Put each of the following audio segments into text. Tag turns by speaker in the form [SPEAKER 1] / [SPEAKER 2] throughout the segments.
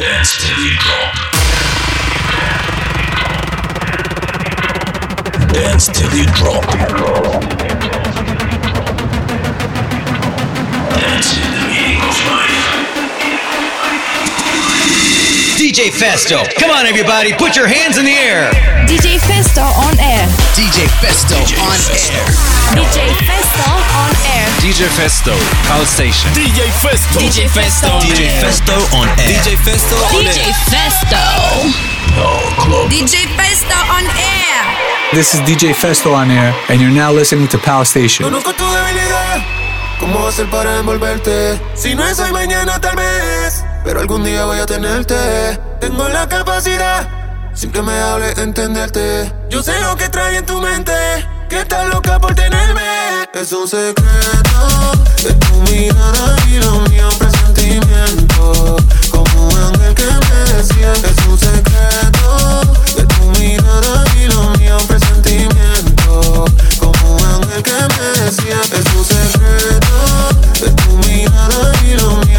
[SPEAKER 1] Dance till drop. Dance till you drop. Dance in the meaning of life.
[SPEAKER 2] DJ Festo. Come on, everybody, put your hands in the air.
[SPEAKER 3] DJ Festo on air.
[SPEAKER 2] DJ Festo on air.
[SPEAKER 3] DJ Festo on air.
[SPEAKER 4] DJ Festo, House Station.
[SPEAKER 5] DJ Festo.
[SPEAKER 3] DJ Festo
[SPEAKER 2] DJ. Festo on air.
[SPEAKER 4] DJ Festo on
[SPEAKER 3] DJ
[SPEAKER 4] air.
[SPEAKER 3] Festo.
[SPEAKER 1] No club.
[SPEAKER 3] DJ Festo on air.
[SPEAKER 6] This is DJ Festo on air, and you're now listening to Pal Station.
[SPEAKER 7] Conozco tu debilidad. ¿Cómo hacer para envolverte? Si no es hoy, mañana tal vez. Pero algún día voy a tenerte. Tengo la capacidad. Sin que me hable, entenderte. Yo sé lo que trae en tu mente. Que estás loca por tenerme. Es un secreto de tu mirada y lo mío presentimiento. Como un ángel que me decía. Es un secreto de tu mirada y lo mío presentimiento. Como un ángel que me decía. Es un secreto de tu mirada y lo mío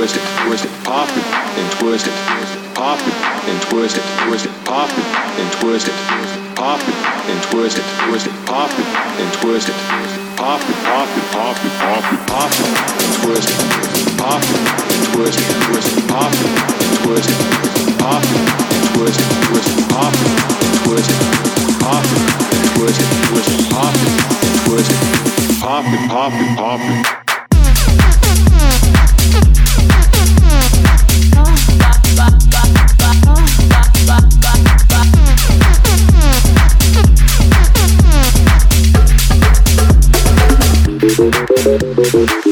[SPEAKER 8] twist it, twist it, pop it and twist it, pop it and twist it, twist it, pop it and twist it, pop it and twist it, twist it, pop it and twist it, pop it, pop it, pop it, pop it, pop it and twist it, pop it and twist it, twist it, pop it and twist it, pop it and twist it, twist it, pop it and twist it, pop it and twist it, twist it, pop it and twist it, pop it, pop it, pop it. Pop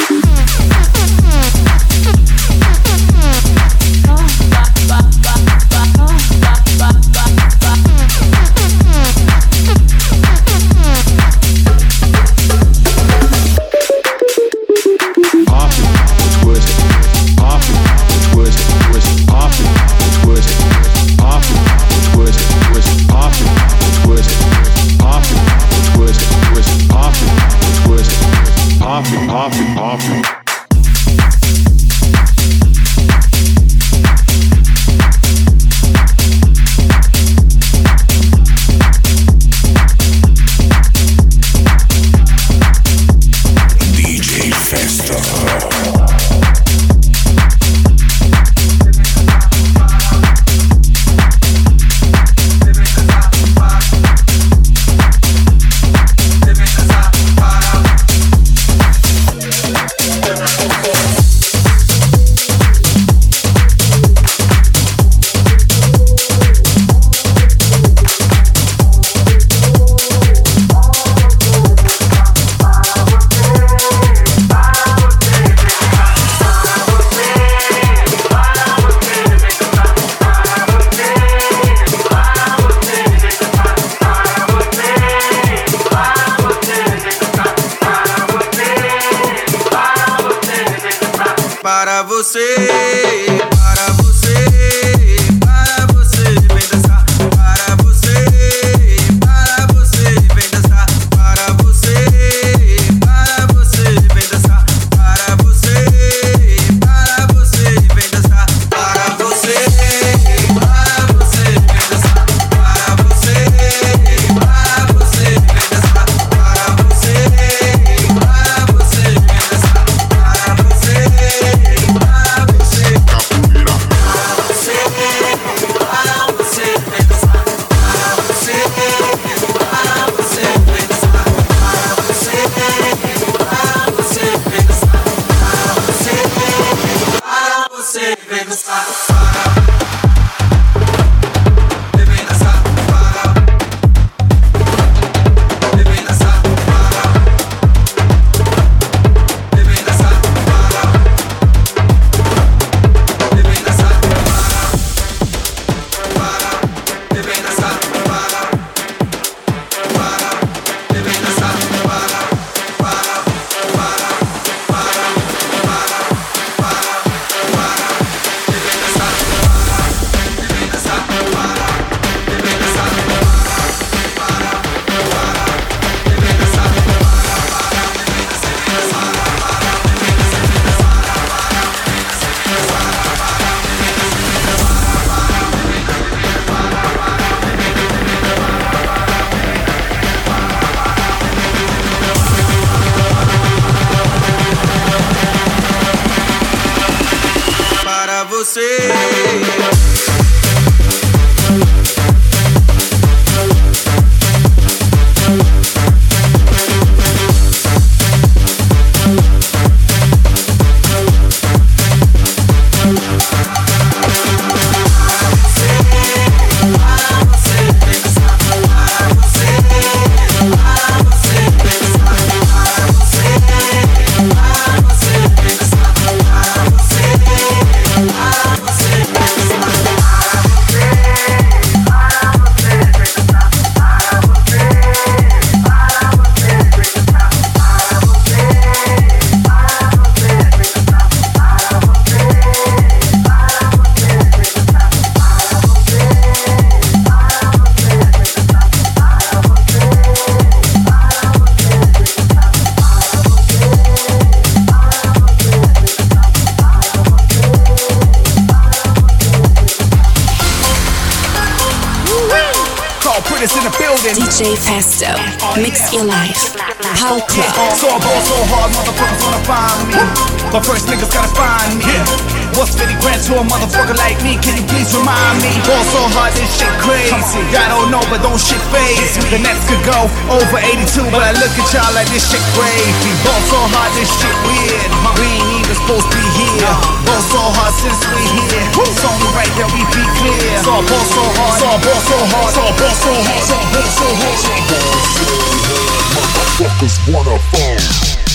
[SPEAKER 9] Saw ball so hard. Saw ball so hard. Saw ball so hard. Saw ball so hard. Saw a ball so hard.
[SPEAKER 10] Motherfuckers wanna
[SPEAKER 9] phone.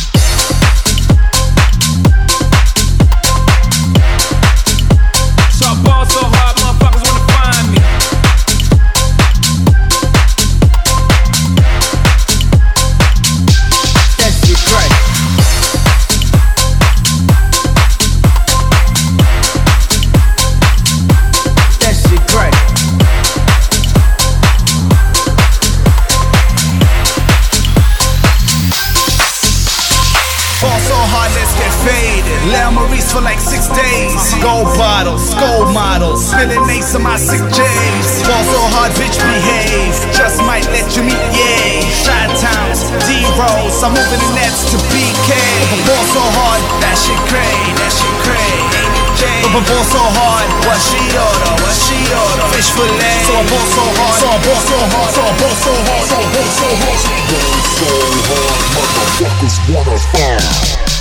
[SPEAKER 9] I bought so hard. What she order? What she order? Fish fillet. So I bought so hard. So I bought so hard. So I bought so hard. So I bought so hard. So I bought so hard.
[SPEAKER 10] Motherfuckers wanna fall.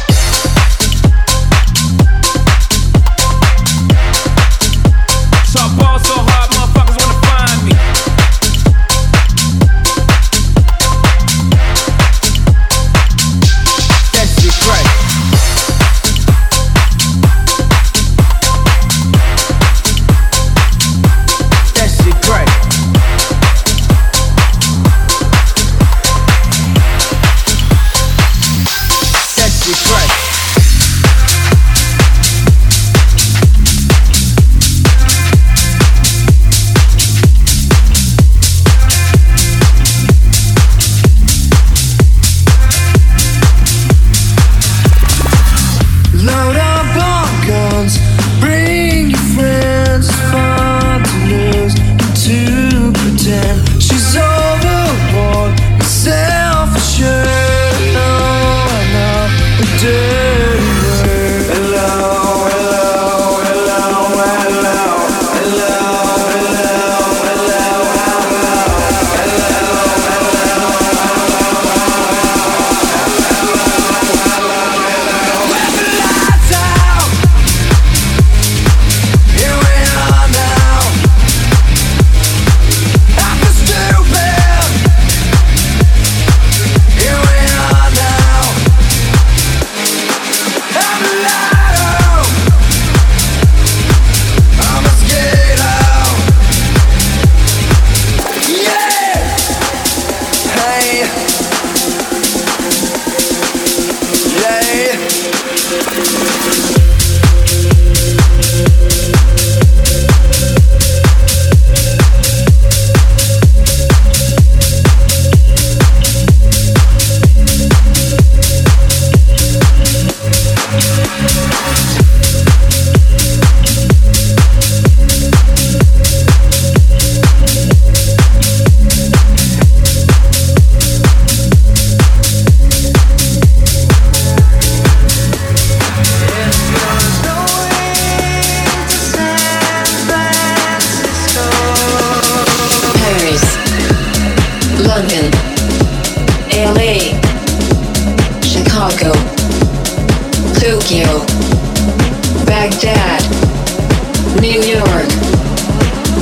[SPEAKER 10] New York.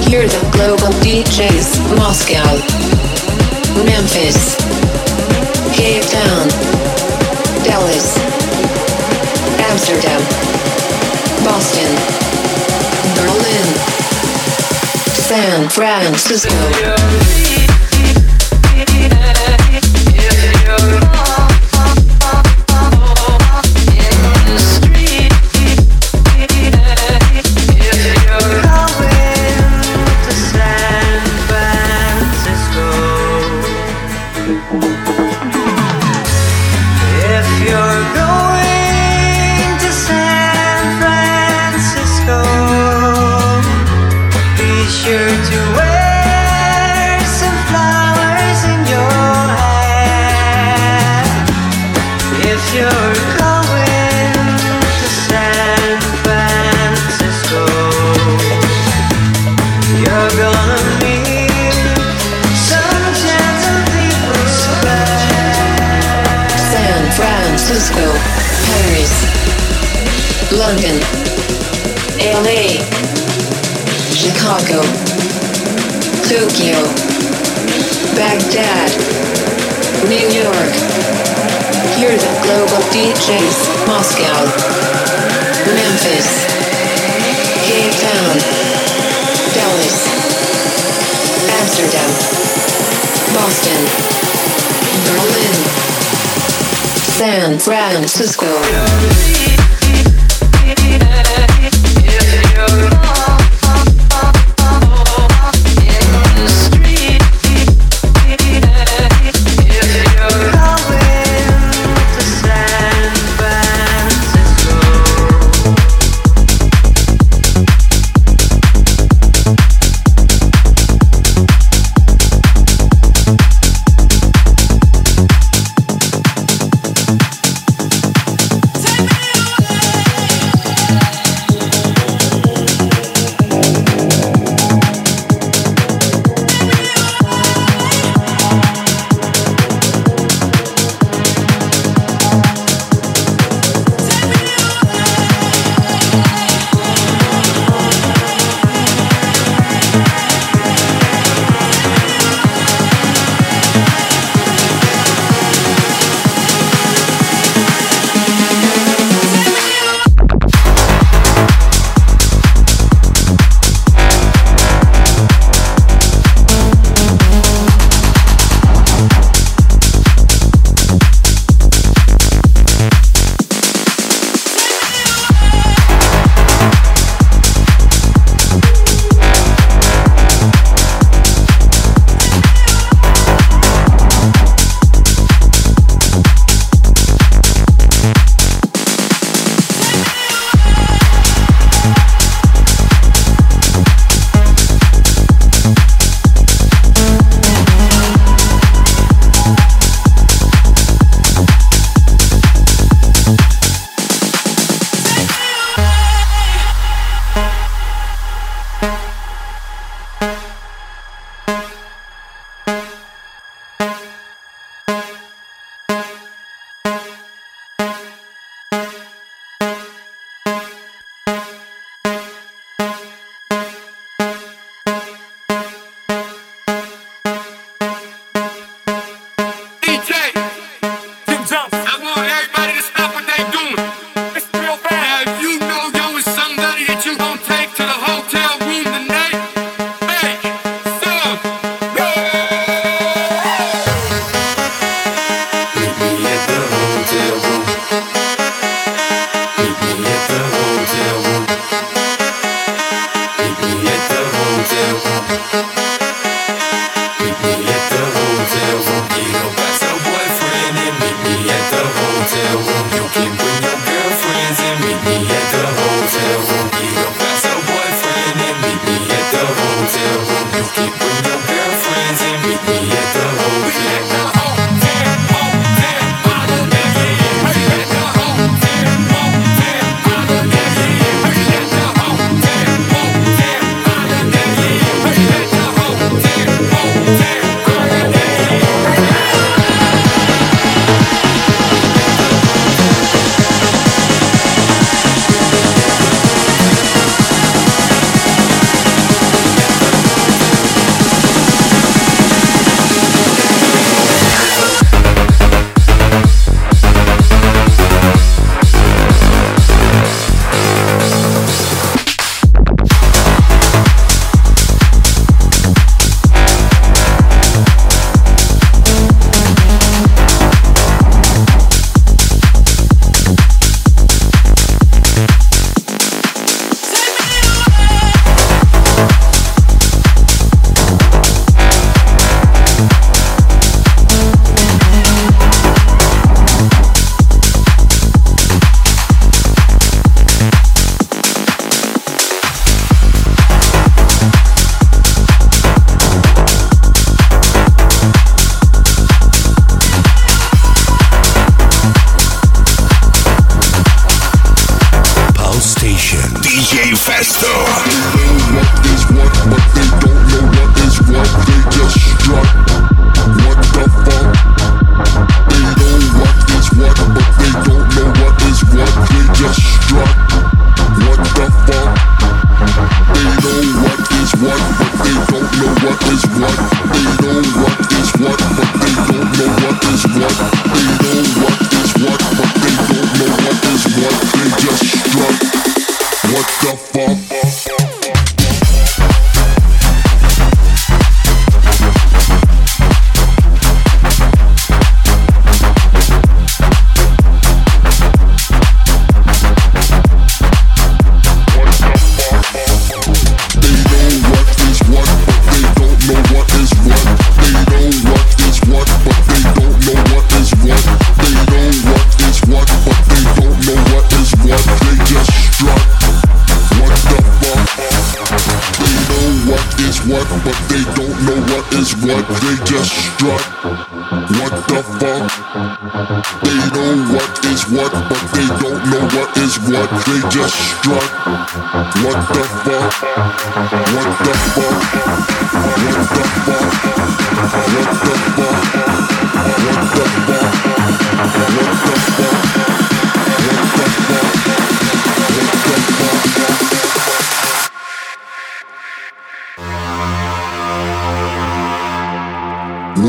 [SPEAKER 10] Here the global DJs, Moscow, Memphis, Cape Town, Dallas, Amsterdam, Boston, Berlin, San Francisco. Chicago, Tokyo, Baghdad, New York. Hear the global DJs, Moscow, Memphis, Cape Town, Dallas, Amsterdam, Boston, Berlin, San Francisco.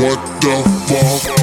[SPEAKER 10] What the fuck?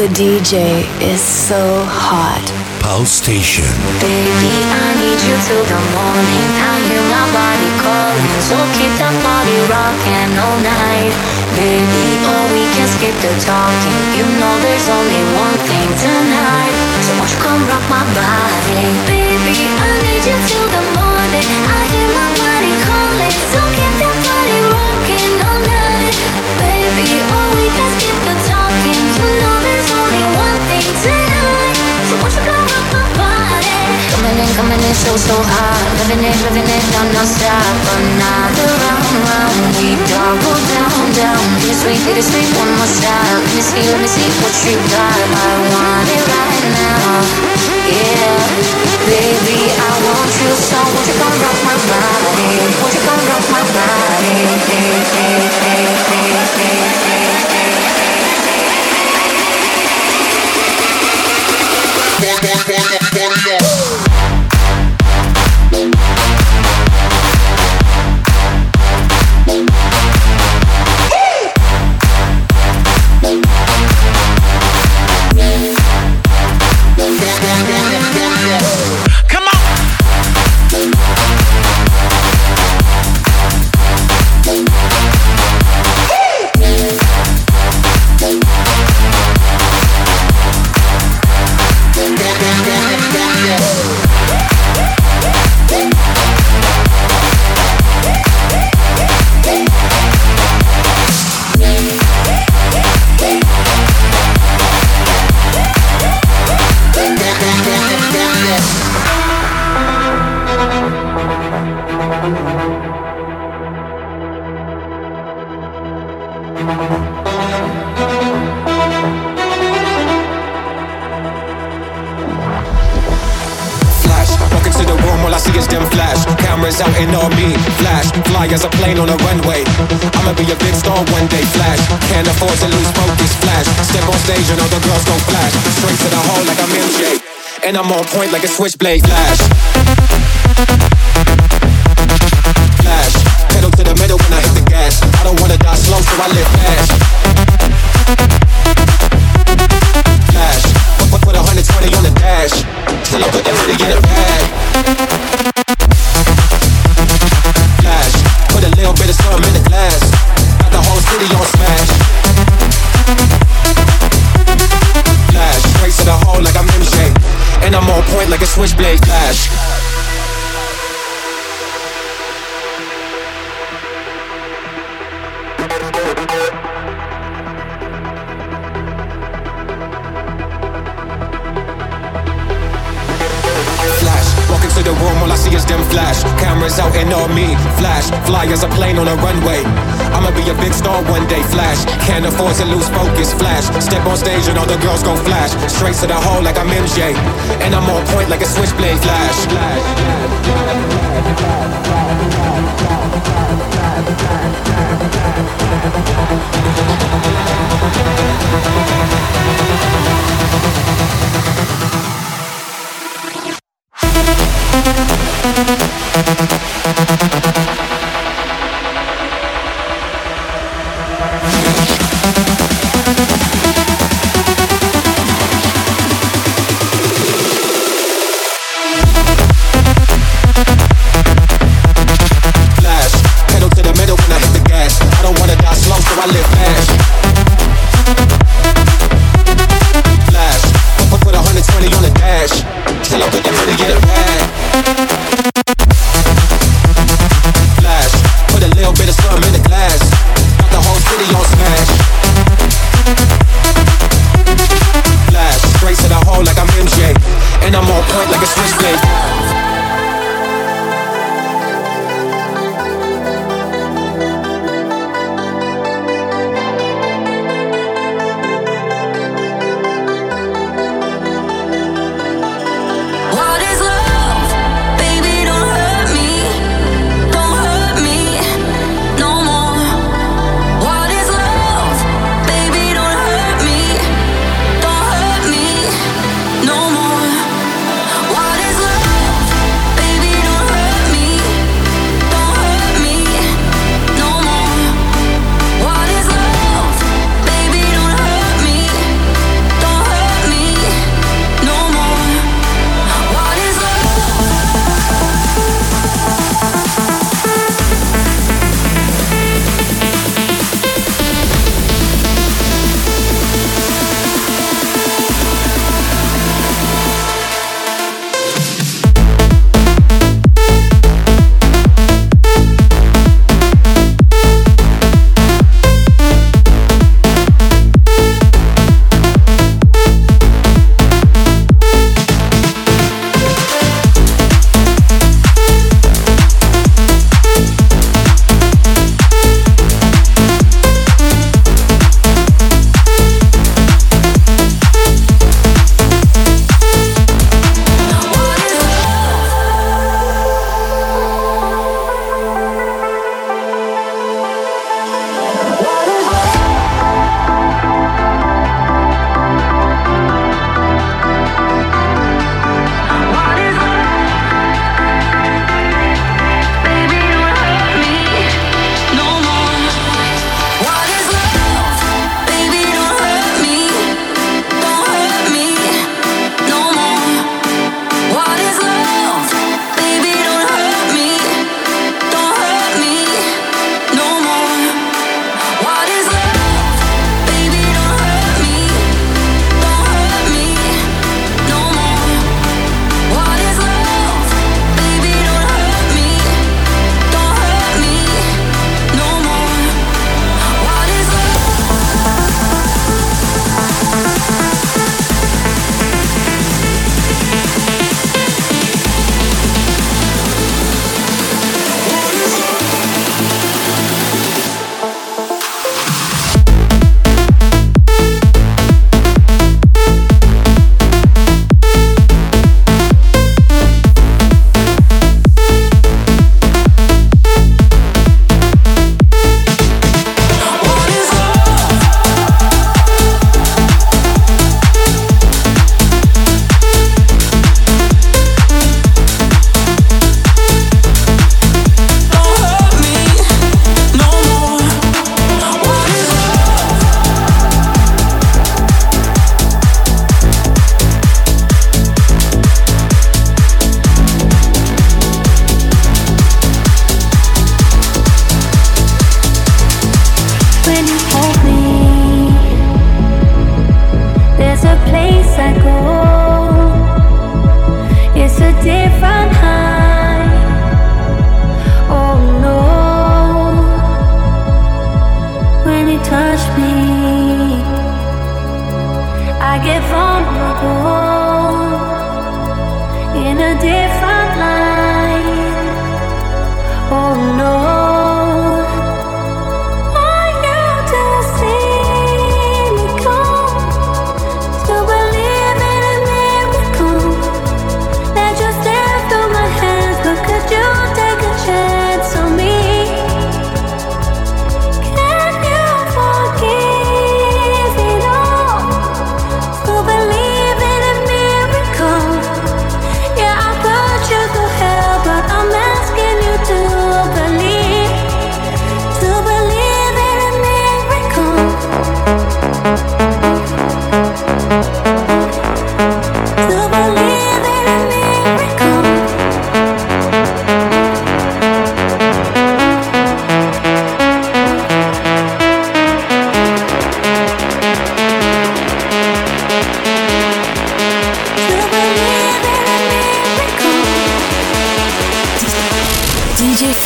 [SPEAKER 10] The
[SPEAKER 3] DJ is so hot.
[SPEAKER 1] Pulse Station.
[SPEAKER 11] Baby, I need you till the morning. I hear my body calling, so keep the party rocking all night. Baby, oh, we can skip the talking. You know there's only one thing tonight. So won't you come rock my body? Baby, I need you till the morning. I hear my body calling, so keep the party rocking all night. Baby, oh, we can skip Coming in, coming in so, so hot. Living it, living it, no, no stop. Another round, round. We double down, down. Bittersweet, bittersweet, one more shot. Let me see, let me see what you got. I want it right now. Yeah, baby, I want you so. Won't you come rock my body? Won't you come rock my body? Hey, hey, hey, hey, hey, hey, hey.
[SPEAKER 12] As a plane on a runway. I'ma be a big star one day, flash. Can't afford to lose focus, flash. Step on stage and all the girls go flash. Straight to the hole like I'm MJ. And I'm on point like a switchblade, flash. Flash,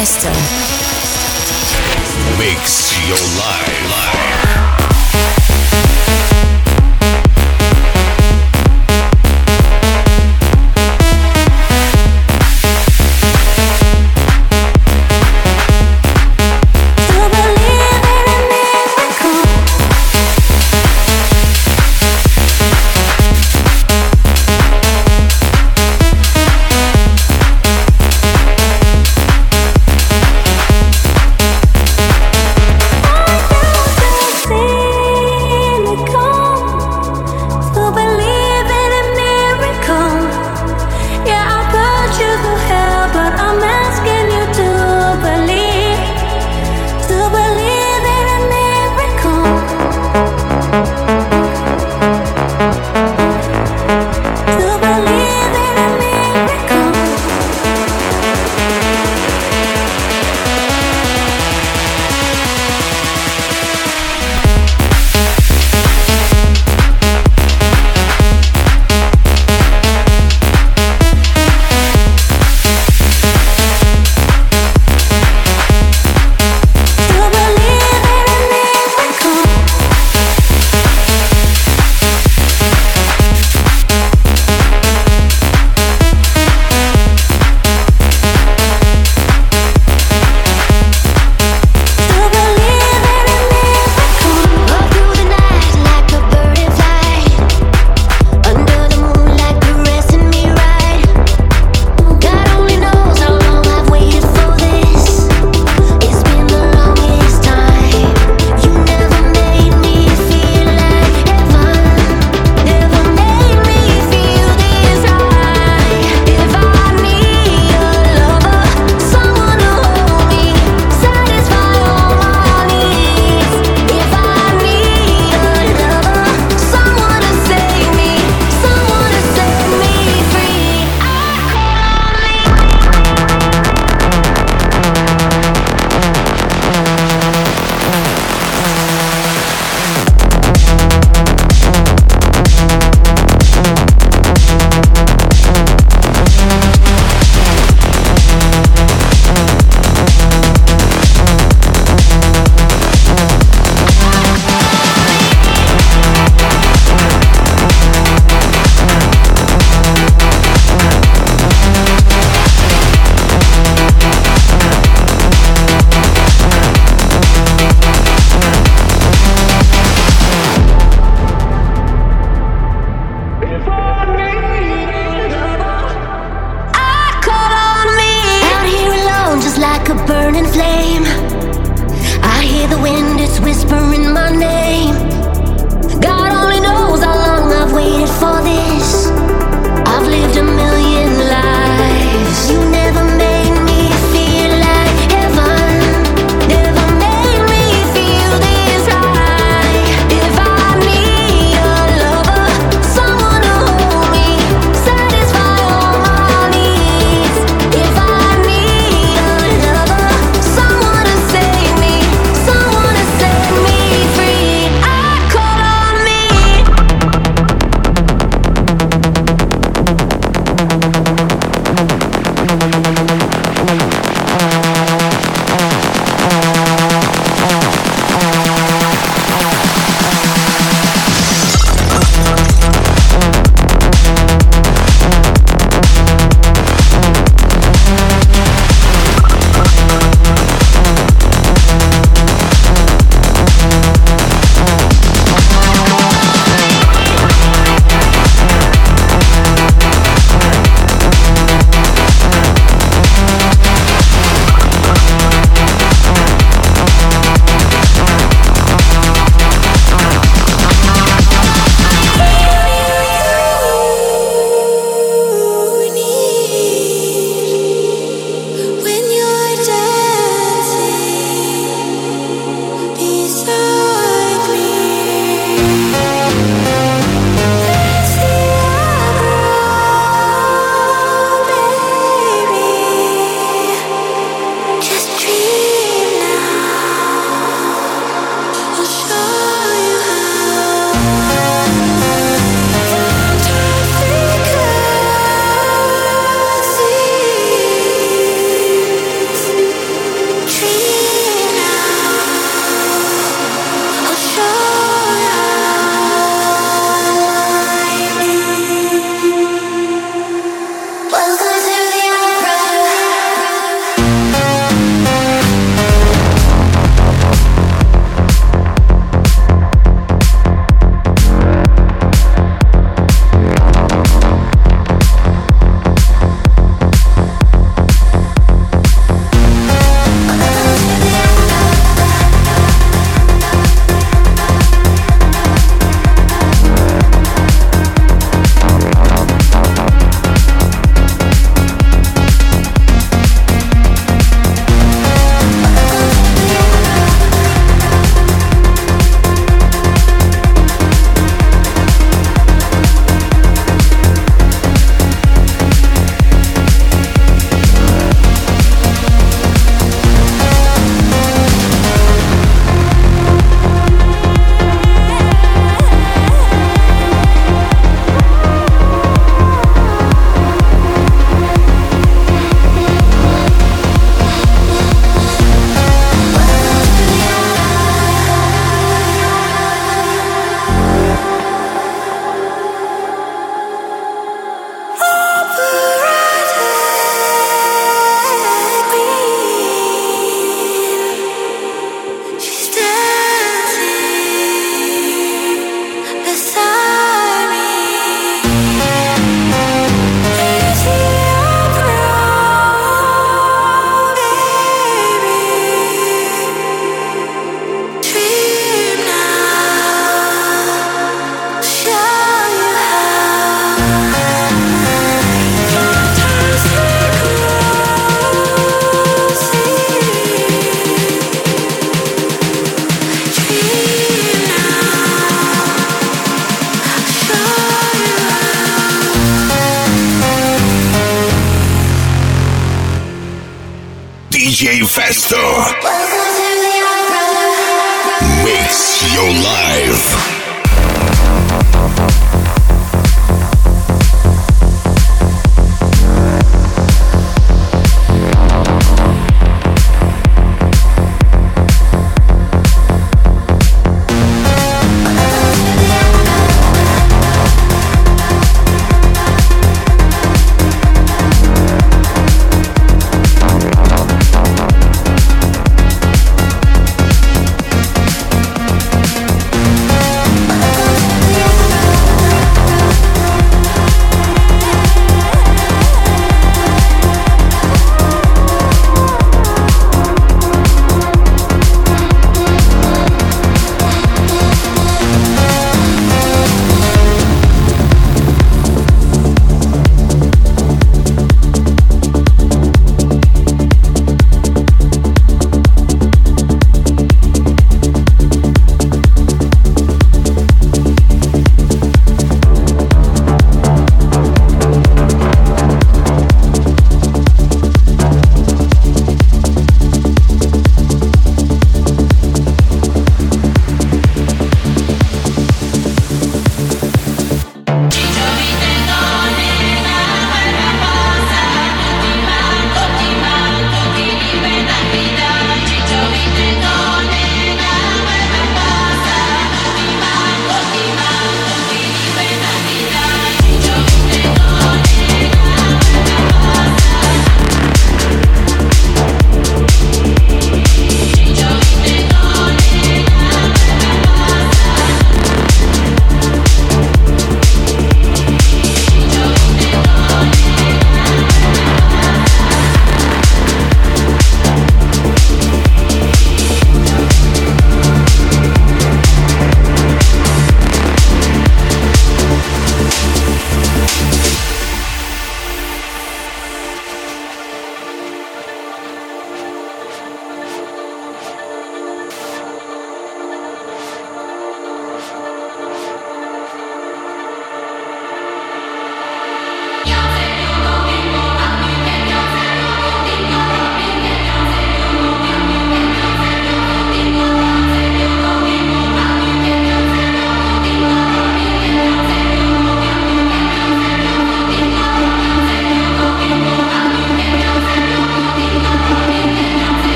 [SPEAKER 13] Festo.
[SPEAKER 14] Mix your life.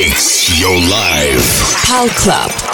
[SPEAKER 1] Mix your life.
[SPEAKER 13] Pal Club.